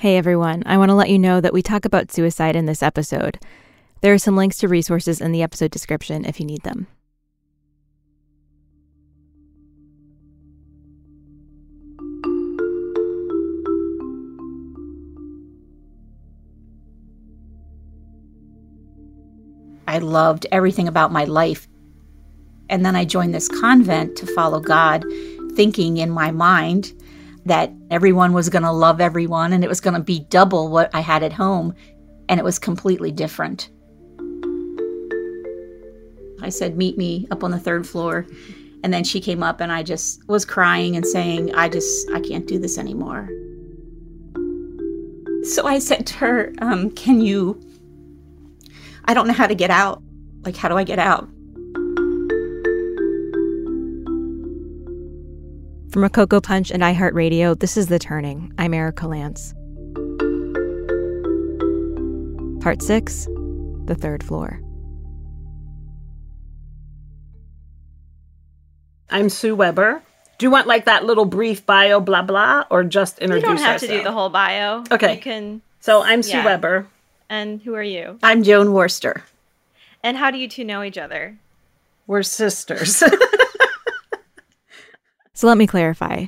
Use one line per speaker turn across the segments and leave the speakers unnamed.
Hey everyone, I want to let you know that we talk about suicide in this episode. There are some links to resources in the episode description if you need them.
I loved everything about my life. And then I joined this convent to follow God, thinking in my mind that everyone was going to love everyone and it was going to be double what I had at home. And it was completely different. I said, Meet me up on the third floor. And then she came up and I just was crying and saying, I just, I can't do this anymore. So I said to her, um, Can you, I don't know how to get out. Like, how do I get out?
From Rococo Punch and iHeartRadio, this is The Turning. I'm Erika Lantz. Part 6 The Third Floor.
I'm Sue Weber. Do you want like that little brief bio, blah, blah, or just introduce
You don't have to do the whole bio.
Okay.
You can.
So I'm Sue
Yeah.
Weber.
And who are you?
I'm Joan Worcester.
And how do you two know each other?
We're sisters.
So let me clarify.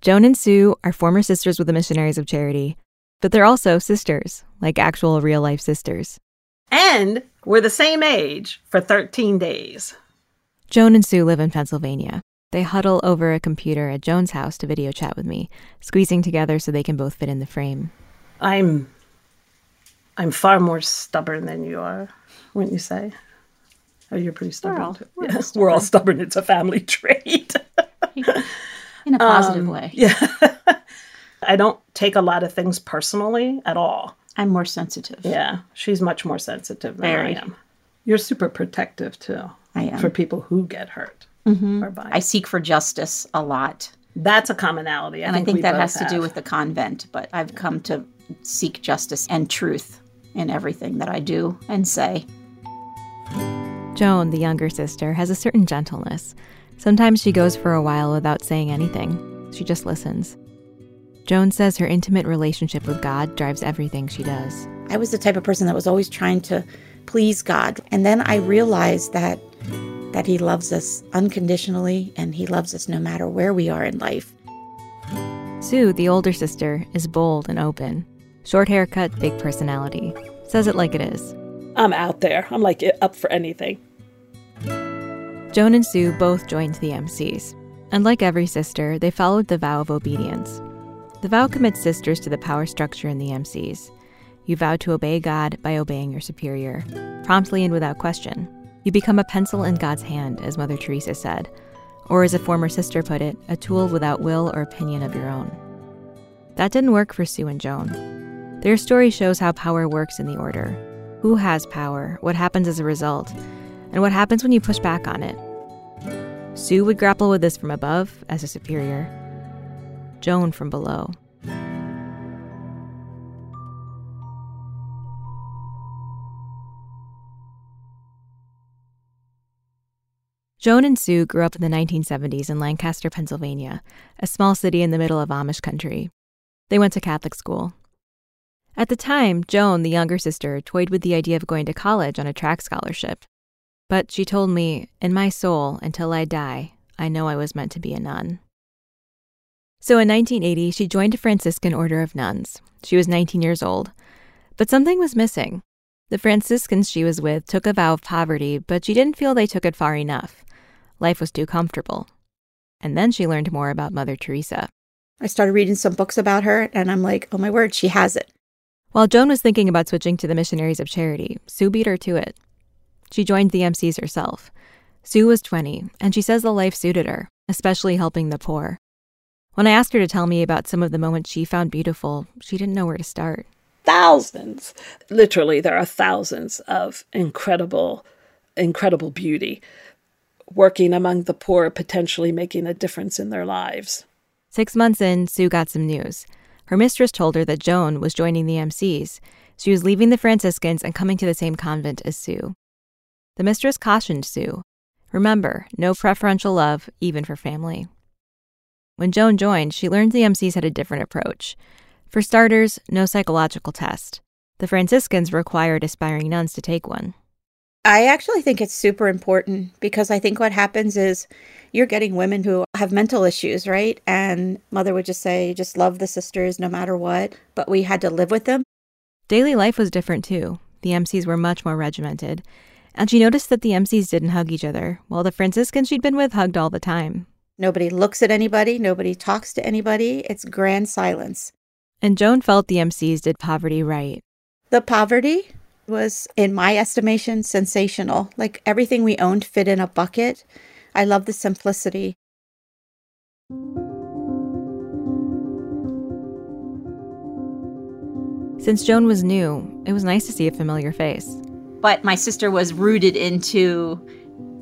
Joan and Sue are former sisters with the Missionaries of Charity, but they're also sisters, like actual real life sisters.
and we're the same age for 13 days.
Joan and Sue live in Pennsylvania. They huddle over a computer at Joan's house to video chat with me, squeezing together so they can both fit in the frame.
I'm I'm far more stubborn than you are, wouldn't you say? Oh, you're pretty stubborn.
all- we're all
Yeah, we're all stubborn. It's a family trait.
In a positive
Um,
way.
Yeah. I don't take a lot of things personally at all.
I'm more sensitive.
Yeah. She's much more sensitive than
Very.
I am. You're super protective too.
I am.
For people who get hurt. Or by.
I seek for justice a lot.
That's a commonality. I
and I
think
think that
both
has to do with the convent, but I've come to seek justice and truth in everything that I do and say.
Joan, the younger sister, has a certain gentleness. Sometimes she goes for a while without saying anything. She just listens. Joan says her intimate relationship with God drives everything she does.
I was the type of person that was always trying to please God. And then I realized that that he loves us unconditionally and he loves us no matter where we are in life.
Sue, the older sister, is bold and open. Short haircut, big personality. Says it like it is.
I'm out there. I'm like up for anything.
Joan and Sue both joined the MCs. And like every sister, they followed the vow of obedience. The vow commits sisters to the power structure in the MCs. You vow to obey God by obeying your superior, promptly and without question. You become a pencil in God's hand, as Mother Teresa said, or as a former sister put it, a tool without will or opinion of your own. That didn't work for Sue and Joan. Their story shows how power works in the order who has power, what happens as a result, and what happens when you push back on it. Sue would grapple with this from above as a superior, Joan from below. Joan and Sue grew up in the 1970s in Lancaster, Pennsylvania, a small city in the middle of Amish country. They went to Catholic school. At the time, Joan, the younger sister, toyed with the idea of going to college on a track scholarship. But she told me, in my soul, until I die, I know I was meant to be a nun. So in 1980, she joined a Franciscan order of nuns. She was 19 years old. But something was missing. The Franciscans she was with took a vow of poverty, but she didn't feel they took it far enough. Life was too comfortable. And then she learned more about Mother Teresa.
I started reading some books about her, and I'm like, oh my word, she has it.
While Joan was thinking about switching to the Missionaries of Charity, Sue beat her to it. She joined the MCs herself. Sue was 20, and she says the life suited her, especially helping the poor. When I asked her to tell me about some of the moments she found beautiful, she didn't know where to start.
Thousands. Literally, there are thousands of incredible, incredible beauty working among the poor, potentially making a difference in their lives.
Six months in, Sue got some news. Her mistress told her that Joan was joining the MCs. She was leaving the Franciscans and coming to the same convent as Sue. The mistress cautioned Sue Remember, no preferential love, even for family. When Joan joined, she learned the MCs had a different approach. For starters, no psychological test. The Franciscans required aspiring nuns to take one.
I actually think it's super important because I think what happens is you're getting women who have mental issues, right? And mother would just say, just love the sisters no matter what. But we had to live with them.
Daily life was different too. The MCs were much more regimented. And she noticed that the MCs didn't hug each other, while the Franciscans she'd been with hugged all the time.
Nobody looks at anybody, nobody talks to anybody. It's grand silence.
And Joan felt the MCs did poverty right.
The poverty was, in my estimation, sensational. Like everything we owned fit in a bucket. I love the simplicity.
Since Joan was new, it was nice to see a familiar face.
But my sister was rooted into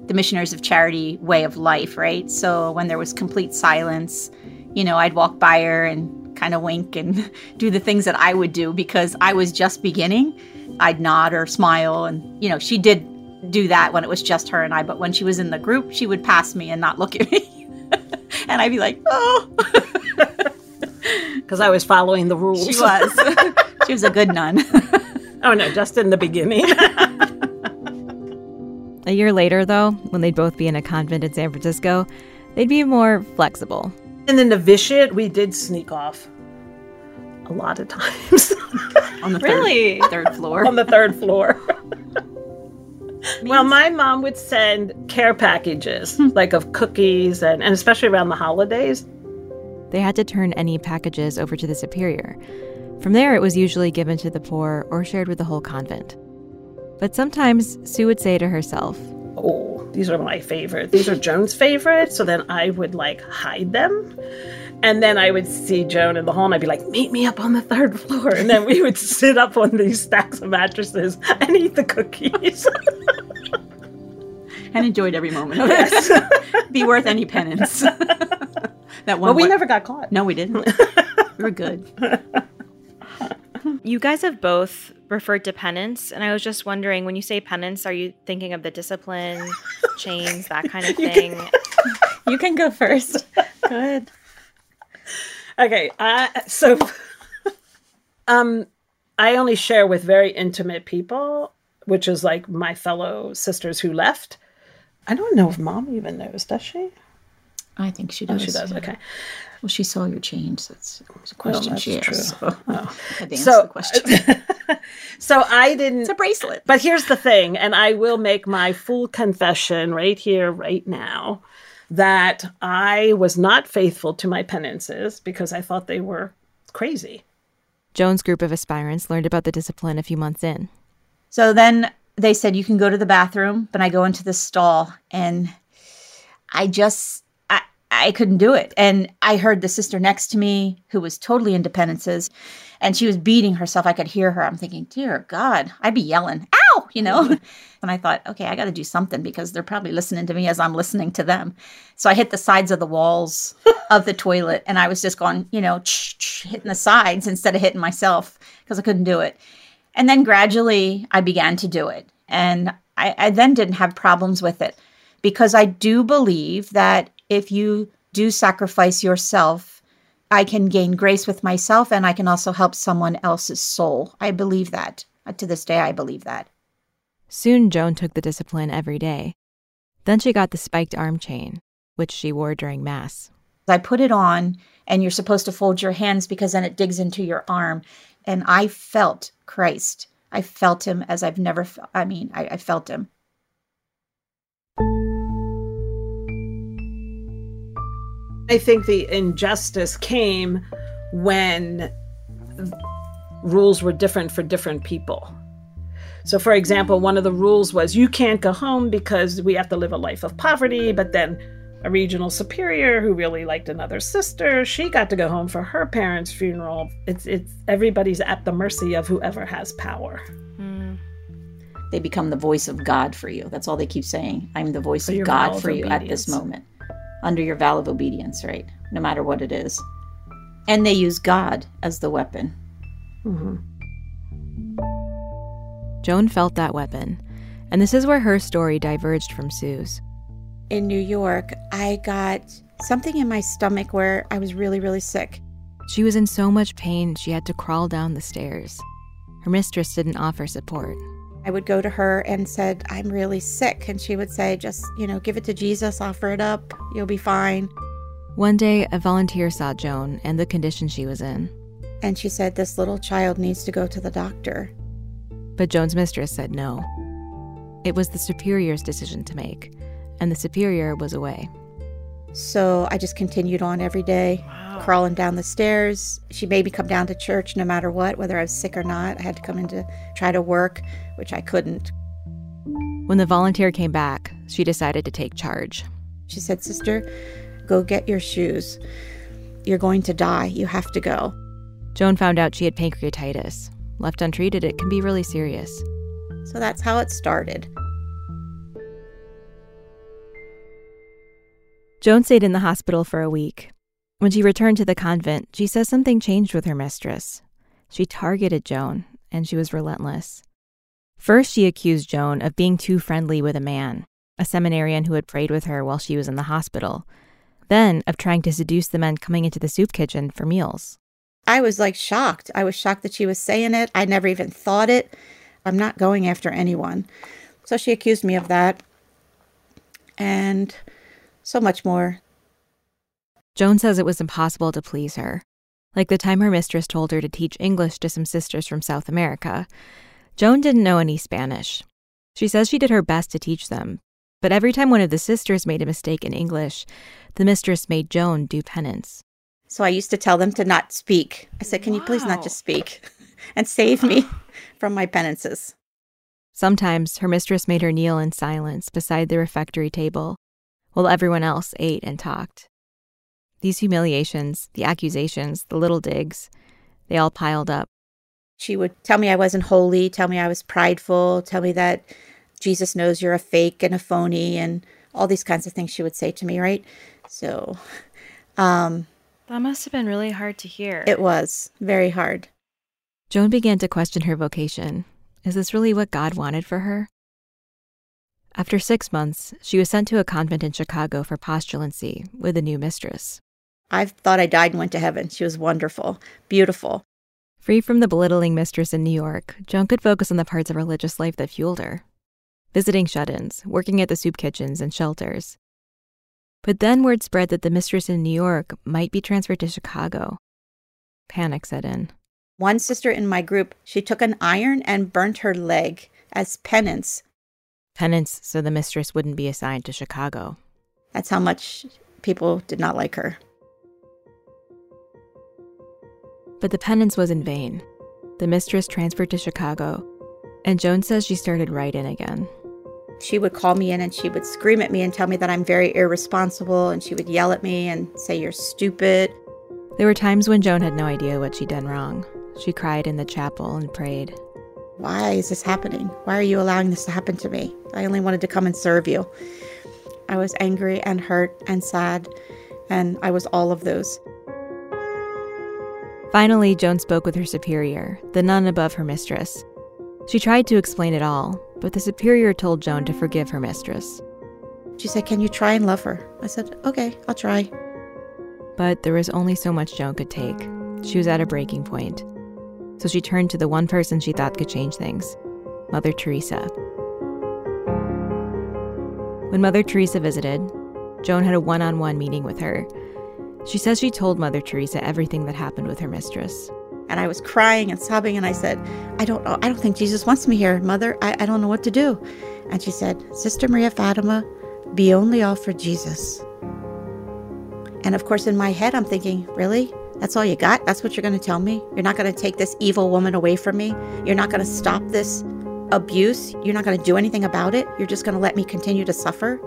the Missionaries of Charity way of life, right? So when there was complete silence, you know, I'd walk by her and kind of wink and do the things that I would do because I was just beginning. I'd nod or smile. And, you know, she did do that when it was just her and I. But when she was in the group, she would pass me and not look at me. and I'd be like, oh.
Because I was following the rules.
She was. she was a good nun.
oh, no, just in the beginning.
a year later, though, when they'd both be in a convent in San Francisco, they'd be more flexible.
In the novitiate, we did sneak off a lot of times.
on the
really?
third, third floor.
on the third floor. well, my mom would send care packages, hmm. like of cookies, and, and especially around the holidays.
They had to turn any packages over to the superior. From there, it was usually given to the poor or shared with the whole convent. But sometimes Sue would say to herself,
Oh, these are my favorite. These are Joan's favorite. So then I would like hide them. And then I would see Joan in the hall and I'd be like, meet me up on the third floor. And then we would sit up on these stacks of mattresses and eat the cookies.
and enjoyed every moment of it. Be worth any penance.
that one. But we never got caught.
No, we didn't. we were good.
You guys have both referred to penance, and I was just wondering when you say penance, are you thinking of the discipline, chains, that kind of thing?
You can, you can go first. Go ahead.
Okay, uh, so um, I only share with very intimate people, which is like my fellow sisters who left. I don't know if mom even knows, does she?
I think she does.
Oh, she does.
yeah.
Okay.
Well, she saw your change. That's a question
that's
she
true.
asked. So
Oh.
I had to answer
So,
the question.
so I didn't.
It's a bracelet.
But here's the thing, and I will make my full confession right here, right now, that I was not faithful to my penances because I thought they were crazy.
Joan's group of aspirants learned about the discipline a few months in.
So then they said you can go to the bathroom, but I go into the stall and I just I couldn't do it. And I heard the sister next to me who was totally into penances and she was beating herself. I could hear her. I'm thinking, dear God, I'd be yelling, ow, you know? and I thought, okay, I got to do something because they're probably listening to me as I'm listening to them. So I hit the sides of the walls of the toilet and I was just going, you know, hitting the sides instead of hitting myself because I couldn't do it. And then gradually I began to do it. And I, I then didn't have problems with it because I do believe that if you do sacrifice yourself, I can gain grace with myself and I can also help someone else's soul. I believe that. Uh, To this day, I believe that.
Soon, Joan took the discipline every day. Then she got the spiked arm chain, which she wore during Mass.
I put it on, and you're supposed to fold your hands because then it digs into your arm. And I felt Christ. I felt him as I've never, fe- I mean, I, I felt him.
I think the injustice came when rules were different for different people. So, for example, one of the rules was you can't go home because we have to live a life of poverty. But then a regional superior who really liked another sister, she got to go home for her parents' funeral. It's it's everybody's at the mercy of whoever has power. Hmm.
They become the voice of God for you. That's all they keep saying. I'm the voice
For
of God for you at this moment, under your vow of obedience, right? No matter what it is. And they use God as the weapon. Mm-hmm.
Joan felt that weapon, and this is where her story diverged from Sue's.
in New York, I got something in my stomach where I was really, really sick.
She was in so much pain she had to crawl down the stairs. Her mistress didn't offer support.
I would go to her and said, I'm really sick. And she would say, just, you know, give it to Jesus, offer it up, you'll be fine.
One day, a volunteer saw Joan and the condition she was in,
And she said, this little child needs to go to the doctor.
but Joan's mistress said no. It was the superior's decision to make, and the superior was away.
So I just continued on every day, crawling down the stairs. She made me come down to church no matter what, whether I was sick or not. I had to come in to try to work, which I couldn't.
When the volunteer came back, she decided to take charge.
She said, Sister, go get your shoes. You're going to die. You have to go.
Joan found out she had pancreatitis. Left untreated, it can be really serious.
So that's how it started.
Joan stayed in the hospital for a week. When she returned to the convent, she says something changed with her mistress. She targeted Joan, and she was relentless. First, she accused Joan of being too friendly with a man, a seminarian who had prayed with her while she was in the hospital. Then, of trying to seduce the men coming into the soup kitchen for meals.
I was like shocked. I was shocked that she was saying it. I never even thought it. I'm not going after anyone. So she accused me of that. And so much more.
Joan says it was impossible to please her. Like the time her mistress told her to teach English to some sisters from South America. Joan didn't know any Spanish. She says she did her best to teach them, but every time one of the sisters made a mistake in English, the mistress made Joan do penance.
So I used to tell them to not speak. I said, Can you please not just speak and save me from my penances?
Sometimes her mistress made her kneel in silence beside the refectory table, while everyone else ate and talked. These humiliations, the accusations, the little digs, they all piled up.
She would tell me I wasn't holy, tell me I was prideful, tell me that Jesus knows you're a fake and a phony, and all these kinds of things she would say to me, right? So um,
That must have been really hard to hear.
it was very hard.
Joan began to question her vocation. Is this really what God wanted for her? After six months, she was sent to a convent in Chicago for postulancy with a new mistress.
I thought I died and went to heaven. She was wonderful, beautiful.
Free from the belittling mistress in New York, Joan could focus on the parts of religious life that fueled her visiting shut ins, working at the soup kitchens and shelters. But then word spread that the mistress in New York might be transferred to Chicago. Panic set in.
One sister in my group, she took an iron and burnt her leg as penance.
Penance so the mistress wouldn't be assigned to Chicago.
That's how much people did not like her.
But the penance was in vain. The mistress transferred to Chicago, and Joan says she started writing again.
She would call me in and she would scream at me and tell me that I'm very irresponsible, and she would yell at me and say, You're stupid.
There were times when Joan had no idea what she'd done wrong. She cried in the chapel and prayed.
Why is this happening? Why are you allowing this to happen to me? I only wanted to come and serve you. I was angry and hurt and sad, and I was all of those.
Finally, Joan spoke with her superior, the nun above her mistress. She tried to explain it all, but the superior told Joan to forgive her mistress.
She said, Can you try and love her? I said, Okay, I'll try.
But there was only so much Joan could take. She was at a breaking point. So she turned to the one person she thought could change things Mother Teresa. When Mother Teresa visited, Joan had a one on one meeting with her. She says she told Mother Teresa everything that happened with her mistress.
And I was crying and sobbing, and I said, I don't know. I don't think Jesus wants me here, Mother. I, I don't know what to do. And she said, Sister Maria Fatima, be only all for Jesus. And of course, in my head, I'm thinking, really? That's all you got? That's what you're going to tell me? You're not going to take this evil woman away from me? You're not going to stop this abuse? You're not going to do anything about it? You're just going to let me continue to suffer?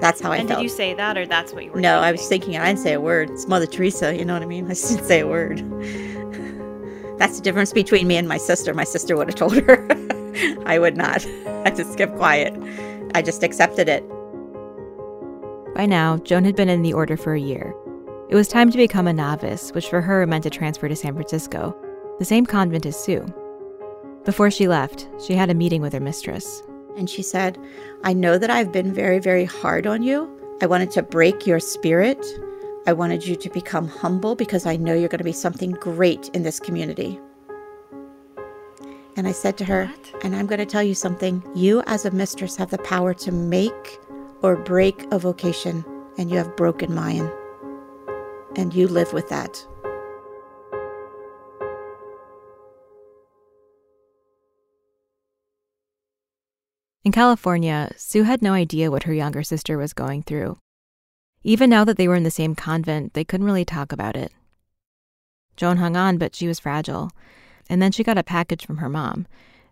That's how I
and
felt.
did you say that, or that's what you were?
no,
thinking?
I was thinking, I didn't say a word. It's Mother Teresa, you know what I mean? I just didn't say a word. That's the difference between me and my sister. My sister would have told her. I would not. I just kept quiet. I just accepted it.
By now, Joan had been in the order for a year. It was time to become a novice, which for her meant to transfer to San Francisco, the same convent as Sue. Before she left, she had a meeting with her mistress.
And she said, I know that I've been very, very hard on you. I wanted to break your spirit. I wanted you to become humble because I know you're going to be something great in this community. And I said to her, and I'm going to tell you something. You, as a mistress, have the power to make or break a vocation, and you have broken mine. And you live with that.
In California, Sue had no idea what her younger sister was going through. Even now that they were in the same convent, they couldn't really talk about it. Joan hung on, but she was fragile. And then she got a package from her mom.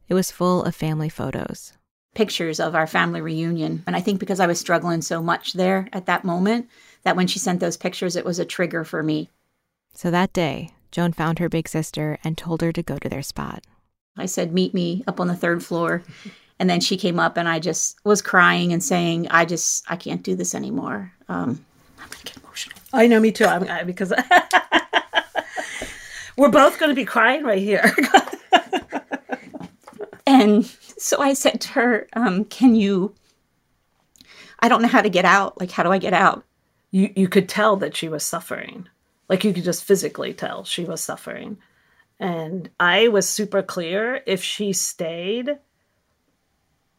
It was full of family photos.
Pictures of our family reunion. And I think because I was struggling so much there at that moment, that when she sent those pictures, it was a trigger for me.
So that day, Joan found her big sister and told her to go to their spot.
I said, Meet me up on the third floor. And then she came up and I just was crying and saying, I just, I can't do this anymore. Um, I'm going to get emotional.
I know, me too. I'm, I, because we're both going to be crying right here.
And so I said to her, um, Can you, I don't know how to get out. Like, how do I get out?
You you could tell that she was suffering. Like you could just physically tell she was suffering. And I was super clear if she stayed,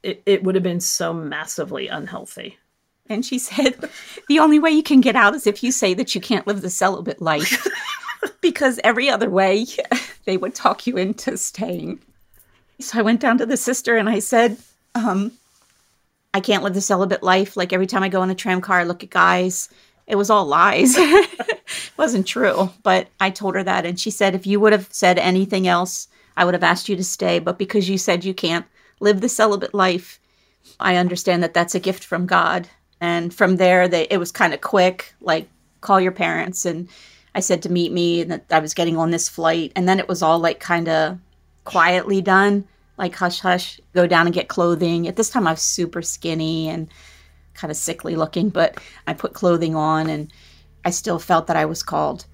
it, it would have been so massively unhealthy.
And she said, The only way you can get out is if you say that you can't live the celibate life. because every other way, they would talk you into staying. So I went down to the sister and I said, um, I can't live the celibate life. Like every time I go in a tram car, I look at guys. It was all lies. it wasn't true. But I told her that. And she said, if you would have said anything else, I would have asked you to stay. But because you said you can't live the celibate life, I understand that that's a gift from God. And from there, they, it was kind of quick, like call your parents. And I said to meet me and that I was getting on this flight. And then it was all like kind of quietly done, like hush hush, go down and get clothing. At this time, I was super skinny and kind of sickly looking, but I put clothing on and I still felt that I was called.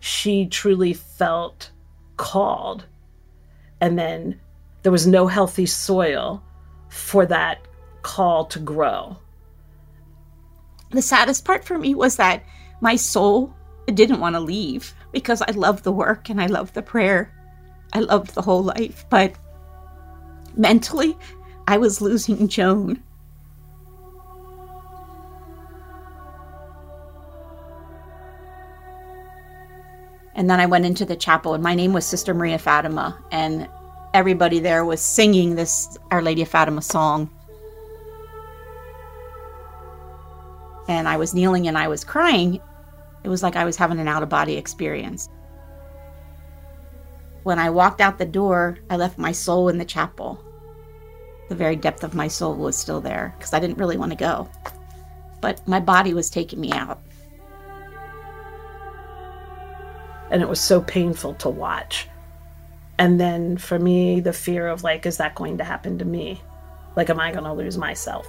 She truly felt called. And then there was no healthy soil for that call to grow.
The saddest part for me was that my soul didn't want to leave because I loved the work and I loved the prayer. I loved the whole life, but mentally, I was losing Joan. And then I went into the chapel, and my name was Sister Maria Fatima, and everybody there was singing this Our Lady of Fatima song. And I was kneeling and I was crying. It was like I was having an out of body experience. When I walked out the door, I left my soul in the chapel. The very depth of my soul was still there because I didn't really want to go. But my body was taking me out.
And it was so painful to watch. And then for me, the fear of like, is that going to happen to me? Like, am I going to lose myself?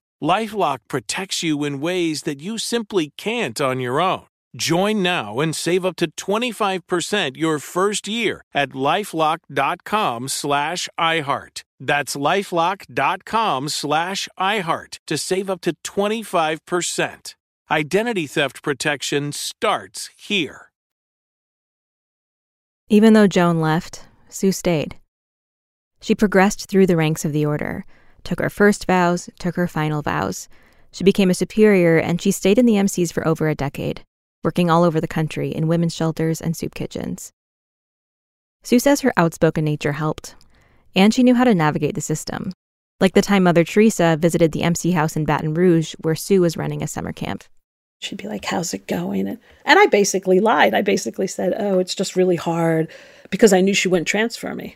Lifelock protects you in ways that you simply can't on your own. Join now and save up to 25% your first year at lifelock.com slash iHeart. That's lifelock.com slash iHeart to save up to 25%. Identity theft protection starts here.
Even though Joan left, Sue stayed. She progressed through the ranks of the order, took her first vows, took her final vows. She became a superior, and she stayed in the MCs for over a decade working all over the country in women's shelters and soup kitchens. Sue says her outspoken nature helped, and she knew how to navigate the system, like the time Mother Teresa visited the MC house in Baton Rouge where Sue was running a summer camp.
She'd be like, How's it going? And, and I basically lied. I basically said, Oh, it's just really hard because I knew she wouldn't transfer me.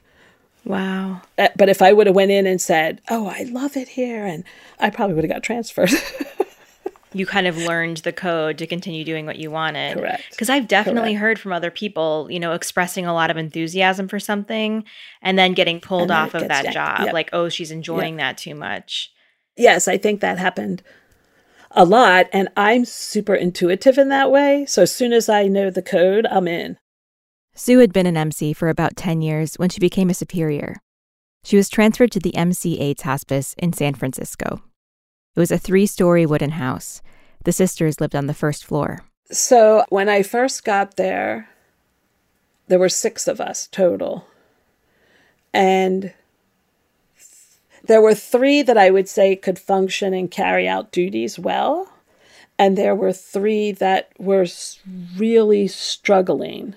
Wow.
Uh, but if I would have went in and said, "Oh, I love it here," and I probably would have got transferred.
you kind of learned the code to continue doing what you wanted.
Correct.
Because I've definitely
Correct.
heard from other people, you know, expressing a lot of enthusiasm for something and then getting pulled
And
off of that
yanked.
job.
Yep.
Like, oh, she's enjoying that too much.
yes, I think that happened a lot. And I'm super intuitive in that way. So as soon as I know the code, I'm in.
Sue had been an MC for about 10 years when she became a superior. She was transferred to the MC AIDS hospice in San Francisco. It was a three story wooden house. The sisters lived on the first floor.
So when I first got there, there were six of us total. And there were three that I would say could function and carry out duties well. And there were three that were really struggling.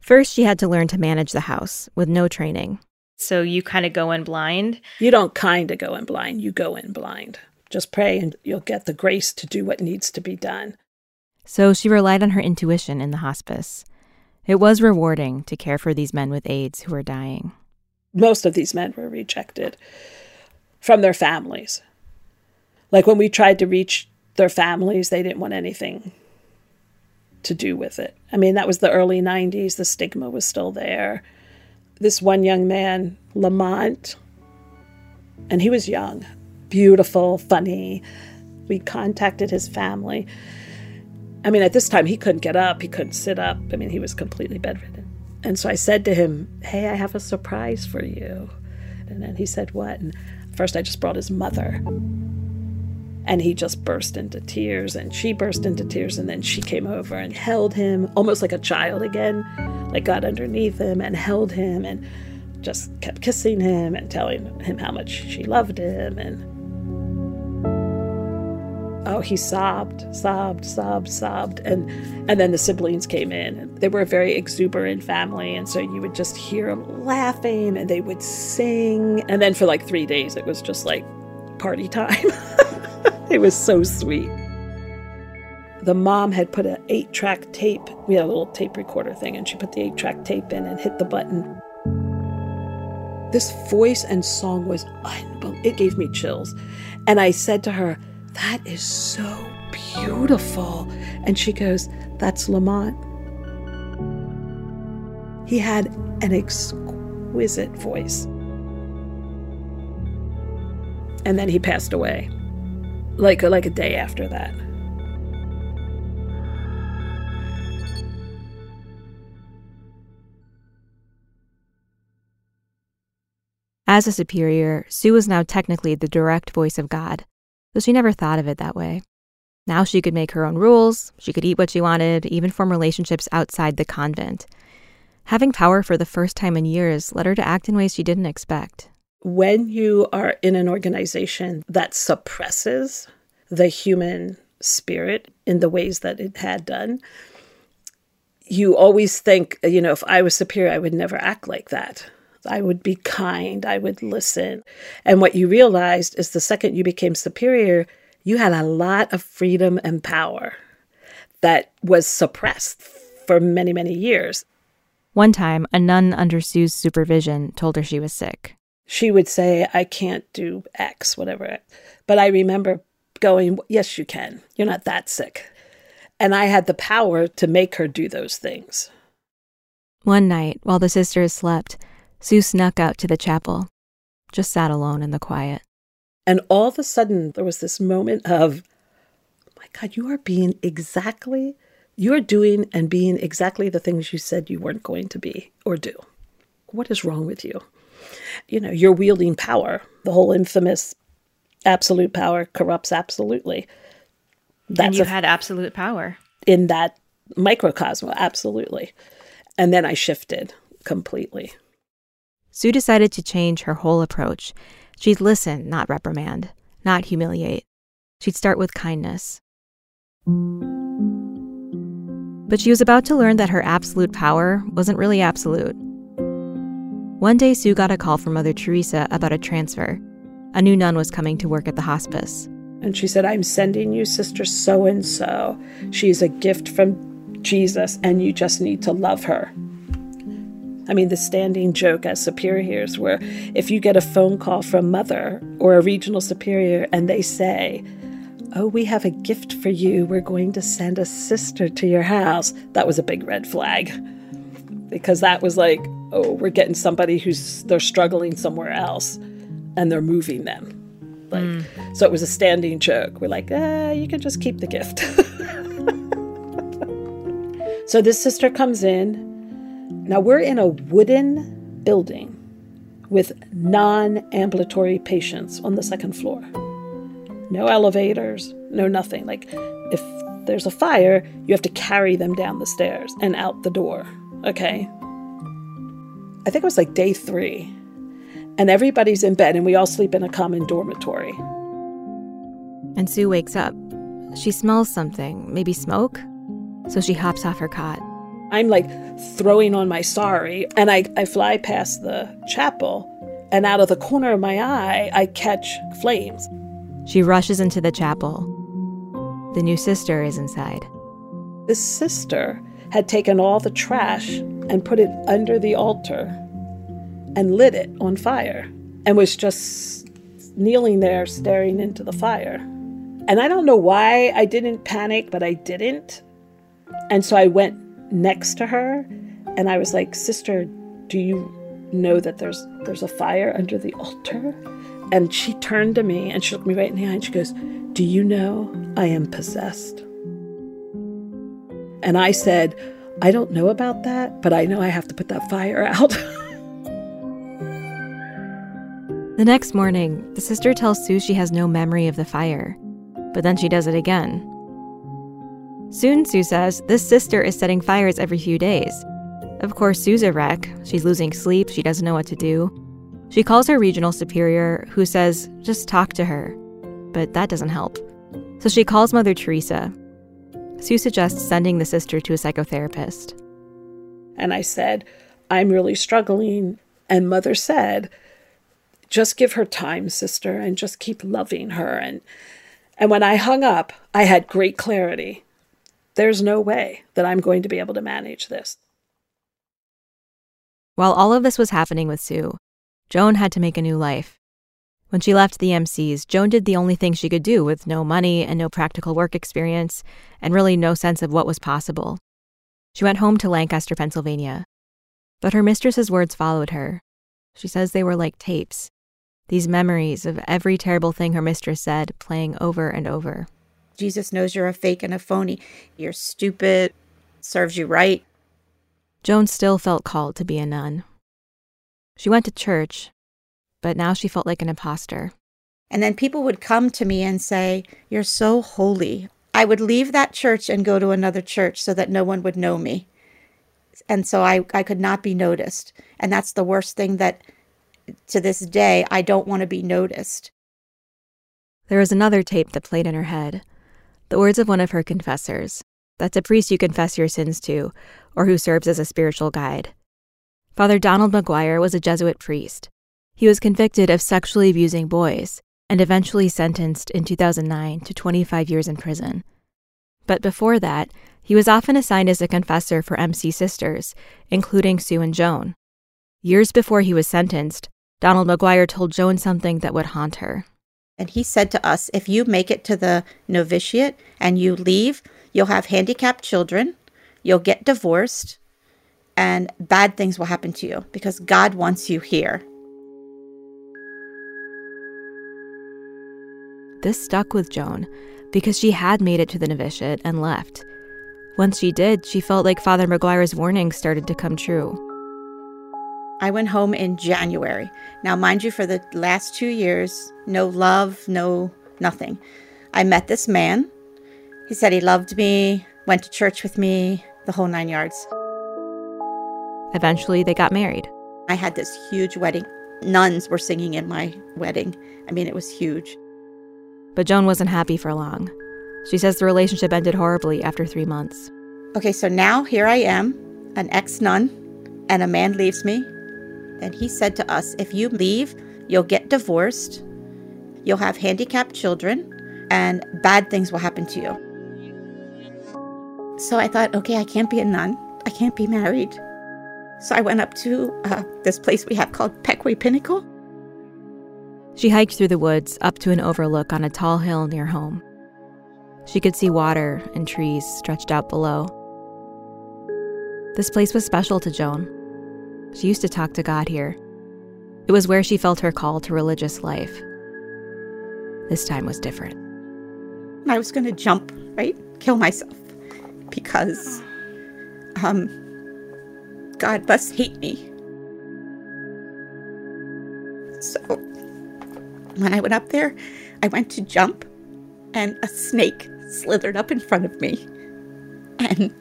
First, she had to learn to manage the house with no training.
So you kind of go in blind.
You don't kind of go in blind, you go in blind. Just pray and you'll get the grace to do what needs to be done.
So she relied on her intuition in the hospice. It was rewarding to care for these men with AIDS who were dying.
most of these men were rejected from their families. Like when we tried to reach their families, they didn't want anything to do with it. I mean, that was the early 90s, the stigma was still there. This one young man, Lamont, and he was young, beautiful, funny. We contacted his family. I mean, at this time, he couldn't get up, he couldn't sit up. I mean, he was completely bedridden. And so I said to him, Hey, I have a surprise for you. And then he said, What? And first I just brought his mother. And he just burst into tears, and she burst into tears. And then she came over and held him almost like a child again, like got underneath him and held him and just kept kissing him and telling him how much she loved him. And oh, he sobbed, sobbed, sobbed, sobbed. And, and then the siblings came in. They were a very exuberant family. And so you would just hear them laughing and they would sing. And then for like three days, it was just like party time. it was so sweet. The mom had put an eight track tape. We had a little tape recorder thing, and she put the eight track tape in and hit the button. This voice and song was unbelievable. It gave me chills. And I said to her, That is so beautiful. And she goes, That's Lamont. He had an exquisite voice. And then he passed away, like like a day after that.
As a superior, Sue was now technically the direct voice of God, though she never thought of it that way. Now she could make her own rules, she could eat what she wanted, even form relationships outside the convent. Having power for the first time in years led her to act in ways she didn't expect.
When you are in an organization that suppresses the human spirit in the ways that it had done, you always think, you know, if I was superior, I would never act like that. I would be kind, I would listen. And what you realized is the second you became superior, you had a lot of freedom and power that was suppressed for many, many years.
One time, a nun under Sue's supervision told her she was sick.
She would say, I can't do X, whatever. But I remember going, Yes, you can. You're not that sick. And I had the power to make her do those things.
One night, while the sisters slept, Sue snuck out to the chapel, just sat alone in the quiet.
And all of a sudden, there was this moment of, oh my God, you are being exactly, you're doing and being exactly the things you said you weren't going to be or do. What is wrong with you? You know, you're wielding power. The whole infamous absolute power corrupts absolutely.
That's and you a, had absolute power
in that microcosm, absolutely. And then I shifted completely.
Sue decided to change her whole approach. She'd listen, not reprimand, not humiliate. She'd start with kindness. But she was about to learn that her absolute power wasn't really absolute. One day, Sue got a call from Mother Teresa about a transfer. A new nun was coming to work at the hospice.
And she said, I'm sending you Sister So and so. She's a gift from Jesus, and you just need to love her. I mean, the standing joke as superiors, where if you get a phone call from mother or a regional superior and they say, Oh, we have a gift for you. We're going to send a sister to your house. That was a big red flag because that was like, oh, we're getting somebody who's they're struggling somewhere else and they're moving them. Like, mm. so it was a standing joke. We're like, ah, you can just keep the gift. so this sister comes in. Now we're in a wooden building with non ambulatory patients on the second floor. No elevators, no nothing. Like, if there's a fire, you have to carry them down the stairs and out the door. Okay. I think it was like day three and everybody's in bed and we all sleep in a common dormitory.
And Sue wakes up. She smells something, maybe smoke. So she hops off her cot.
I'm like throwing on my sari and I, I fly past the chapel and out of the corner of my eye, I catch flames.
She rushes into the chapel. The new sister is inside.
This sister had taken all the trash and put it under the altar and lit it on fire and was just kneeling there staring into the fire. And I don't know why I didn't panic, but I didn't. And so I went next to her and I was like, "Sister, do you know that there's there's a fire under the altar?" And she turned to me and she looked me right in the eye and she goes, "Do you know I am possessed?" And I said, "I don't know about that, but I know I have to put that fire out."
The next morning, the sister tells Sue she has no memory of the fire, but then she does it again. Soon, Sue says, this sister is setting fires every few days. Of course, Sue's a wreck. She's losing sleep, she doesn't know what to do. She calls her regional superior, who says, just talk to her. But that doesn't help. So she calls Mother Teresa. Sue suggests sending the sister to a psychotherapist.
And I said, I'm really struggling. And Mother said, just give her time, sister, and just keep loving her. And, and when I hung up, I had great clarity. There's no way that I'm going to be able to manage this.
While all of this was happening with Sue, Joan had to make a new life. When she left the MCs, Joan did the only thing she could do with no money and no practical work experience, and really no sense of what was possible. She went home to Lancaster, Pennsylvania. But her mistress's words followed her. She says they were like tapes these memories of every terrible thing her mistress said playing over and over.
Jesus knows you're a fake and a phony. You're stupid, serves you right.
Joan still felt called to be a nun. She went to church, but now she felt like an imposter.
And then people would come to me and say, You're so holy. I would leave that church and go to another church so that no one would know me. And so I, I could not be noticed. And that's the worst thing that to this day, I don't want to be noticed.
There was another tape that played in her head the words of one of her confessors. That's a priest you confess your sins to, or who serves as a spiritual guide. Father Donald McGuire was a Jesuit priest. He was convicted of sexually abusing boys and eventually sentenced in 2009 to 25 years in prison. But before that, he was often assigned as a confessor for MC sisters, including Sue and Joan. Years before he was sentenced, Donald McGuire told Joan something that would haunt her.
And he said to us, if you make it to the novitiate and you leave, you'll have handicapped children, you'll get divorced, and bad things will happen to you because God wants you here.
This stuck with Joan because she had made it to the novitiate and left. Once she did, she felt like Father McGuire's warnings started to come true.
I went home in January. Now, mind you, for the last two years, no love, no nothing. I met this man. He said he loved me, went to church with me, the whole nine yards.
Eventually, they got married.
I had this huge wedding. Nuns were singing in my wedding. I mean, it was huge.
But Joan wasn't happy for long. She says the relationship ended horribly after three months.
Okay, so now here I am, an ex nun, and a man leaves me, and he said to us, If you leave, you'll get divorced, you'll have handicapped children, and bad things will happen to you. So I thought, okay, I can't be a nun. I can't be married. So I went up to uh, this place we have called Pequea Pinnacle.
She hiked through the woods up to an overlook on a tall hill near home. She could see water and trees stretched out below. This place was special to Joan. She used to talk to God here. It was where she felt her call to religious life. This time was different.
I was going to jump, right? Kill myself because um, God must hate me. So when I went up there, I went to jump and a snake slithered up in front of me. And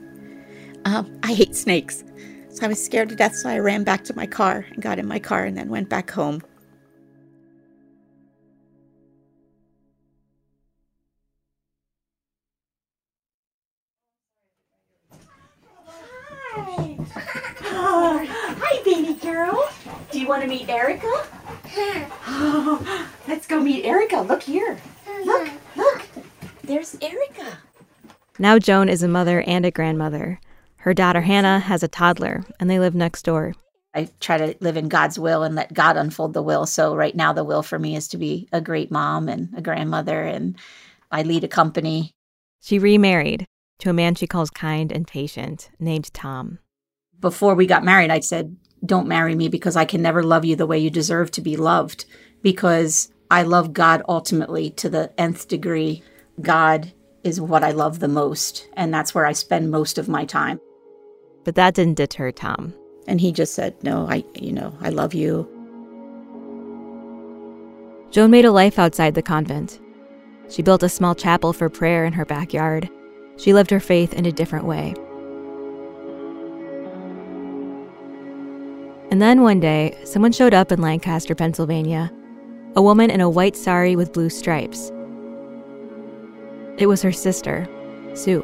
um, I hate snakes. So I was scared to death, so I ran back to my car and got in my car and then went back home.
Want to meet Erica? Oh, let's go meet Erica. Look here. Look, uh-huh. look. There's Erica.
Now Joan is a mother and a grandmother. Her daughter Hannah has a toddler, and they live next door.
I try to live in God's will and let God unfold the will. So, right now, the will for me is to be a great mom and a grandmother, and I lead a company.
She remarried to a man she calls kind and patient, named Tom.
Before we got married, I said, Don't marry me because I can never love you the way you deserve to be loved, because I love God ultimately to the nth degree. God is what I love the most, and that's where I spend most of my time.
But that didn't deter Tom.
And he just said, No, I, you know, I love you.
Joan made a life outside the convent. She built a small chapel for prayer in her backyard. She lived her faith in a different way. And then one day, someone showed up in Lancaster, Pennsylvania. A woman in a white sari with blue stripes. It was her sister, Sue.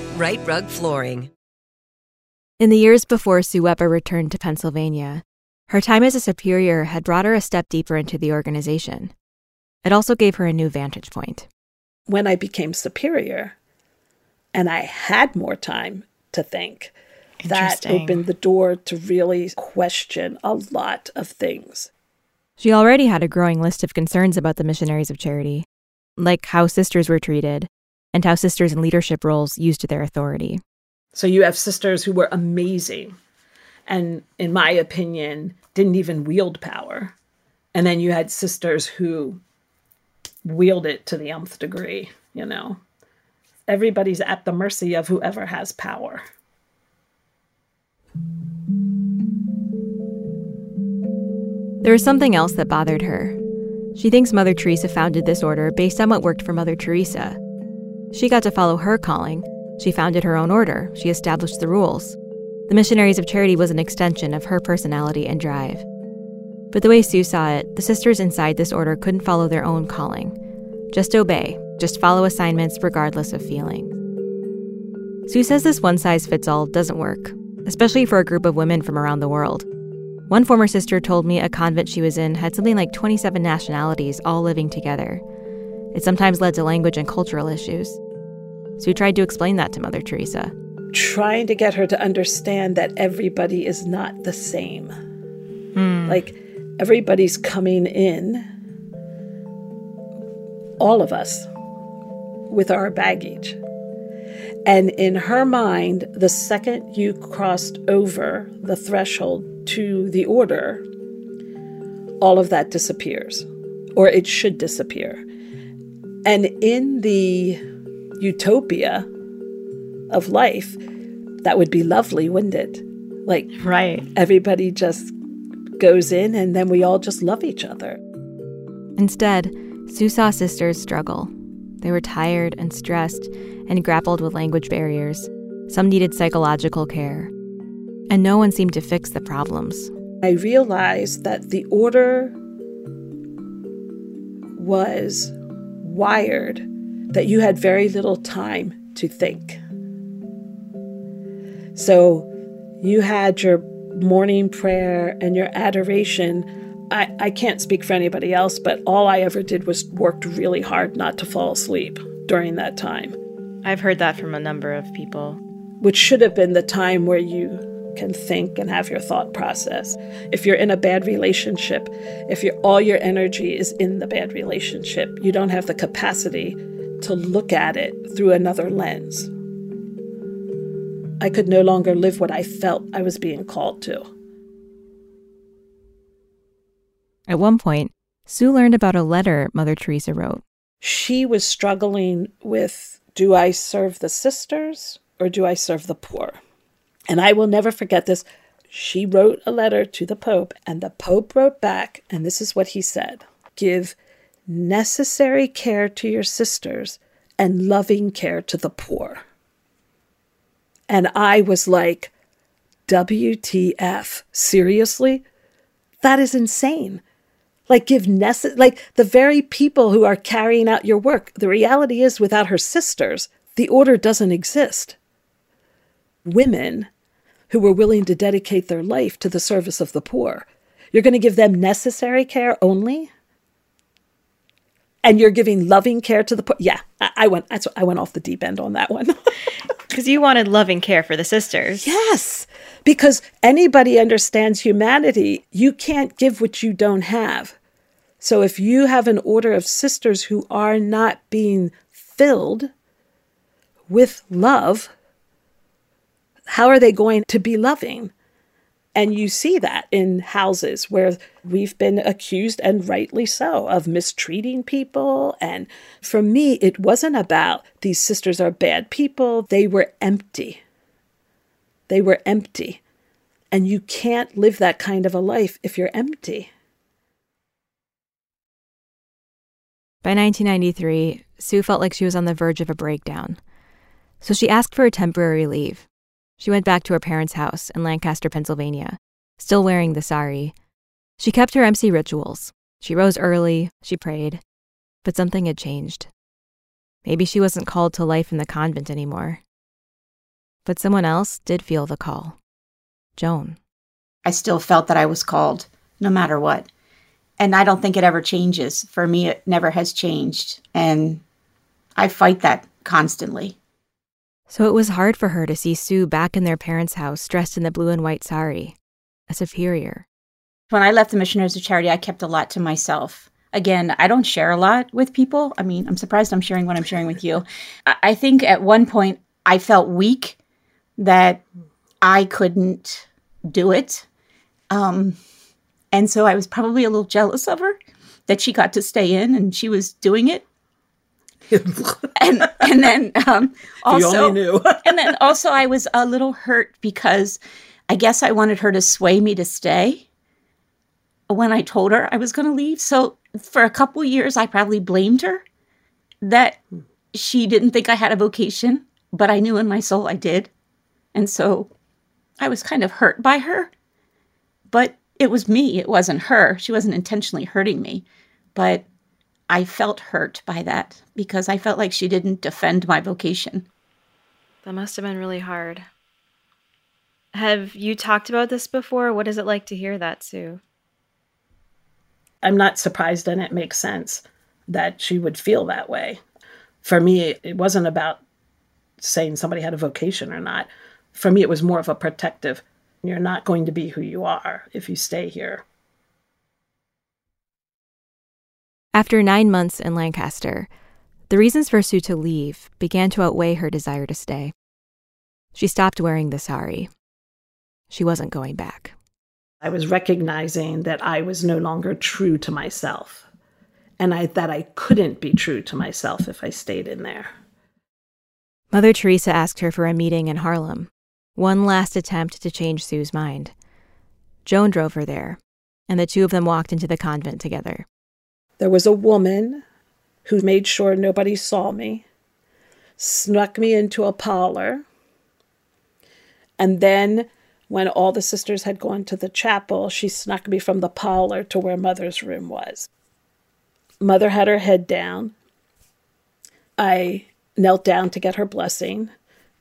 Rite Rug Flooring.
In the years before Sue Weber returned to Pennsylvania, her time as a superior had brought her a step deeper into the organization. It also gave her a new vantage point.
When I became superior and I had more time to think, that opened the door to really question a lot of things.
She already had a growing list of concerns about the missionaries of charity, like how sisters were treated and how sisters in leadership roles used their authority.
So you have sisters who were amazing and, in my opinion, didn't even wield power. And then you had sisters who wield it to the nth degree, you know. Everybody's at the mercy of whoever has power.
There is something else that bothered her. She thinks Mother Teresa founded this order based on what worked for Mother Teresa. She got to follow her calling. She founded her own order. She established the rules. The Missionaries of Charity was an extension of her personality and drive. But the way Sue saw it, the sisters inside this order couldn't follow their own calling. Just obey, just follow assignments regardless of feeling. Sue says this one size fits all doesn't work, especially for a group of women from around the world. One former sister told me a convent she was in had something like 27 nationalities all living together. It sometimes led to language and cultural issues. Sue tried to explain that to Mother Teresa.
Trying to get her to understand that everybody is not the same. Hmm. Like, everybody's coming in, all of us, with our baggage. And in her mind, the second you crossed over the threshold to the order, all of that disappears, or it should disappear. And in the utopia of life, that would be lovely, wouldn't it? Like,
right.
Everybody just goes in and then we all just love each other.
Instead, Sue saw sisters struggle. They were tired and stressed and grappled with language barriers. Some needed psychological care. And no one seemed to fix the problems.
I realized that the order was wired that you had very little time to think. So you had your morning prayer and your adoration. I, I can't speak for anybody else, but all I ever did was worked really hard not to fall asleep during that time.
I've heard that from a number of people.
Which should have been the time where you can think and have your thought process. If you're in a bad relationship, if you all your energy is in the bad relationship, you don't have the capacity to look at it through another lens. I could no longer live what I felt I was being called to.
At one point, Sue learned about a letter Mother Teresa wrote.
She was struggling with do I serve the sisters or do I serve the poor? And I will never forget this. She wrote a letter to the Pope, and the Pope wrote back, and this is what he said Give necessary care to your sisters and loving care to the poor. And I was like, WTF? Seriously? That is insane. Like, give necess- like the very people who are carrying out your work. The reality is, without her sisters, the order doesn't exist. Women who were willing to dedicate their life to the service of the poor. You're going to give them necessary care only? And you're giving loving care to the poor? Yeah, I, I went. That's I went off the deep end on that one.
Because you wanted loving care for the sisters.
Yes, because anybody understands humanity. You can't give what you don't have. So if you have an order of sisters who are not being filled with love, how are they going to be loving? And you see that in houses where we've been accused, and rightly so, of mistreating people. And for me, it wasn't about these sisters are bad people, they were empty. They were empty. And you can't live that kind of a life if you're empty.
By 1993, Sue felt like she was on the verge of a breakdown. So she asked for a temporary leave. She went back to her parents' house in Lancaster, Pennsylvania, still wearing the sari. She kept her MC rituals. She rose early, she prayed, but something had changed. Maybe she wasn't called to life in the convent anymore. But someone else did feel the call Joan.
I still felt that I was called, no matter what. And I don't think it ever changes. For me, it never has changed. And I fight that constantly.
So it was hard for her to see Sue back in their parents' house dressed in the blue and white sari, a superior.
When I left the Missionaries of Charity, I kept a lot to myself. Again, I don't share a lot with people. I mean, I'm surprised I'm sharing what I'm sharing with you. I think at one point I felt weak that I couldn't do it. Um, and so I was probably a little jealous of her that she got to stay in and she was doing it and and then um, also and then also I was a little hurt because I guess I wanted her to sway me to stay when I told her I was going to leave. So for a couple years, I probably blamed her that she didn't think I had a vocation, but I knew in my soul I did, and so I was kind of hurt by her. But it was me; it wasn't her. She wasn't intentionally hurting me, but I felt hurt by that because I felt like she didn't defend my vocation.
That must have been really hard. Have you talked about this before? What is it like to hear that, Sue?
I'm not surprised, and it makes sense that she would feel that way. For me, it wasn't about saying somebody had a vocation or not. For me, it was more of a protective. You're not going to be who you are if you stay here.
After nine months in Lancaster, the reasons for Sue to leave began to outweigh her desire to stay. She stopped wearing the sari. She wasn't going back.
I was recognizing that I was no longer true to myself, and I, that I couldn't be true to myself if I stayed in there.
Mother Teresa asked her for a meeting in Harlem, one last attempt to change Sue's mind. Joan drove her there, and the two of them walked into the convent together.
There was a woman who made sure nobody saw me, snuck me into a parlor. And then, when all the sisters had gone to the chapel, she snuck me from the parlor to where Mother's room was. Mother had her head down. I knelt down to get her blessing,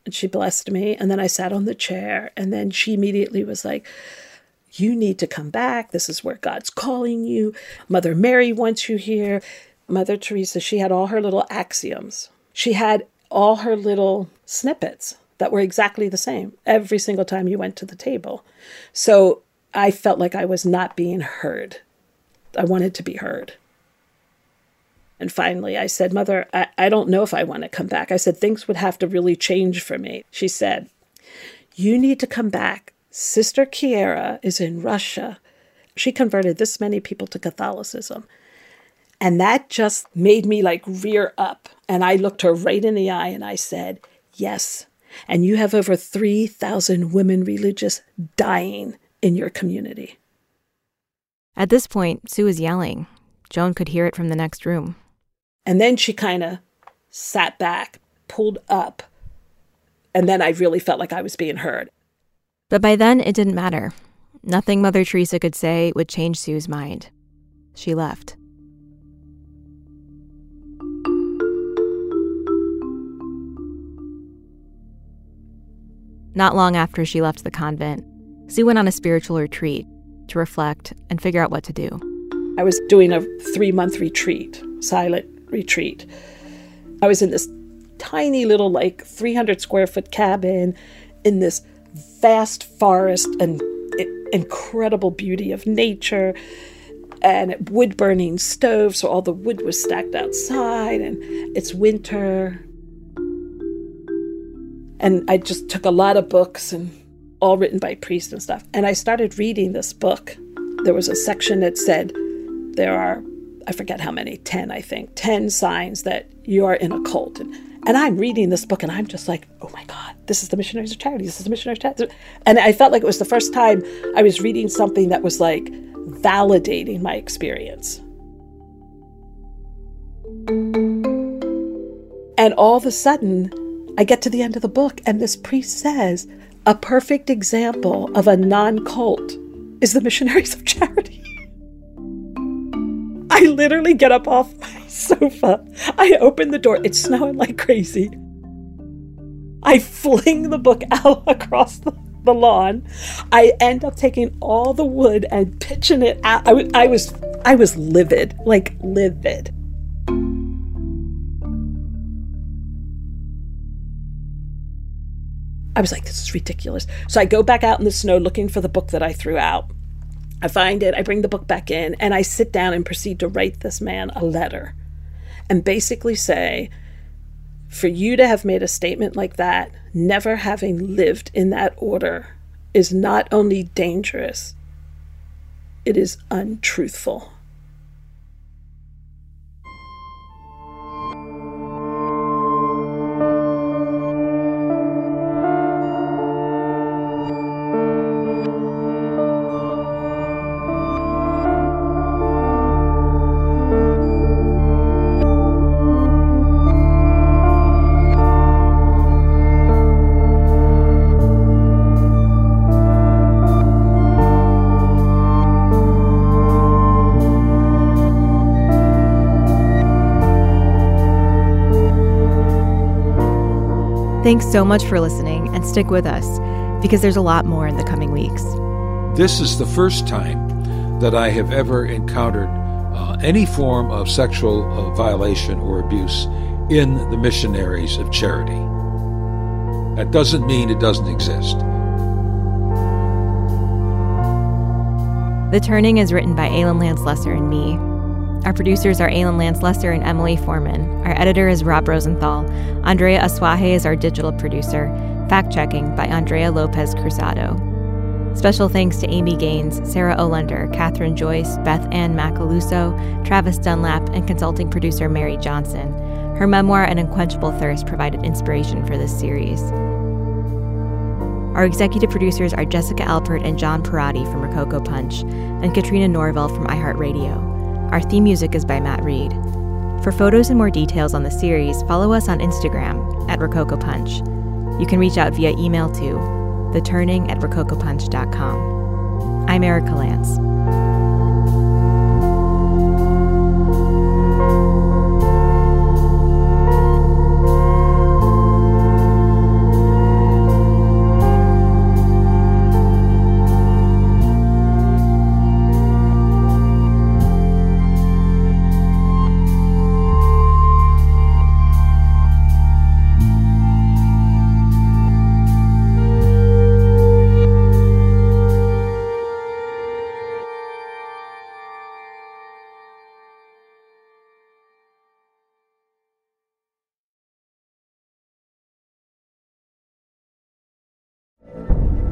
and she blessed me. And then I sat on the chair, and then she immediately was like, you need to come back. This is where God's calling you. Mother Mary wants you here. Mother Teresa, she had all her little axioms. She had all her little snippets that were exactly the same every single time you went to the table. So I felt like I was not being heard. I wanted to be heard. And finally, I said, Mother, I, I don't know if I want to come back. I said, things would have to really change for me. She said, You need to come back Sister Kiera is in Russia. She converted this many people to Catholicism. And that just made me like rear up. And I looked her right in the eye and I said, Yes. And you have over 3,000 women religious dying in your community.
At this point, Sue was yelling. Joan could hear it from the next room.
And then she kind of sat back, pulled up. And then I really felt like I was being heard.
But by then, it didn't matter. Nothing Mother Teresa could say would change Sue's mind. She left. Not long after she left the convent, Sue went on a spiritual retreat to reflect and figure out what to do.
I was doing a three month retreat, silent retreat. I was in this tiny little, like 300 square foot cabin in this vast forest and incredible beauty of nature and wood burning stove so all the wood was stacked outside and it's winter and i just took a lot of books and all written by priests and stuff. And I started reading this book. There was a section that said there are, I forget how many, 10, I think, 10 signs that you are in a cult. And, and I'm reading this book and I'm just like, oh my God, this is the Missionaries of Charity. This is the Missionaries of Charity. And I felt like it was the first time I was reading something that was like validating my experience. And all of a sudden, I get to the end of the book, and this priest says, a perfect example of a non cult is the Missionaries of Charity. I literally get up off my sofa. I open the door. It's snowing like crazy. I fling the book out across the, the lawn. I end up taking all the wood and pitching it out. I, I was I was livid, like livid. I was like, this is ridiculous. So I go back out in the snow looking for the book that I threw out. I find it, I bring the book back in, and I sit down and proceed to write this man a letter and basically say, for you to have made a statement like that, never having lived in that order, is not only dangerous, it is untruthful.
Thanks so much for listening and stick with us because there's a lot more in the coming weeks.
This is the first time that I have ever encountered uh, any form of sexual uh, violation or abuse in the missionaries of charity. That doesn't mean it doesn't exist.
The Turning is written by Aylin Lance Lesser and me, our producers are Aylin Lance Lesser and Emily Foreman. Our editor is Rob Rosenthal. Andrea Asuaje is our digital producer. Fact checking by Andrea Lopez Cruzado. Special thanks to Amy Gaines, Sarah Olander, Catherine Joyce, Beth Ann Macaluso, Travis Dunlap, and consulting producer Mary Johnson. Her memoir, An Unquenchable Thirst, provided inspiration for this series. Our executive producers are Jessica Alpert and John Parati from Rococo Punch, and Katrina Norvell from iHeartRadio. Our theme music is by Matt Reed. For photos and more details on the series, follow us on Instagram at Rococo Punch. You can reach out via email to theturning at rococopunch.com. I'm Erika Lantz.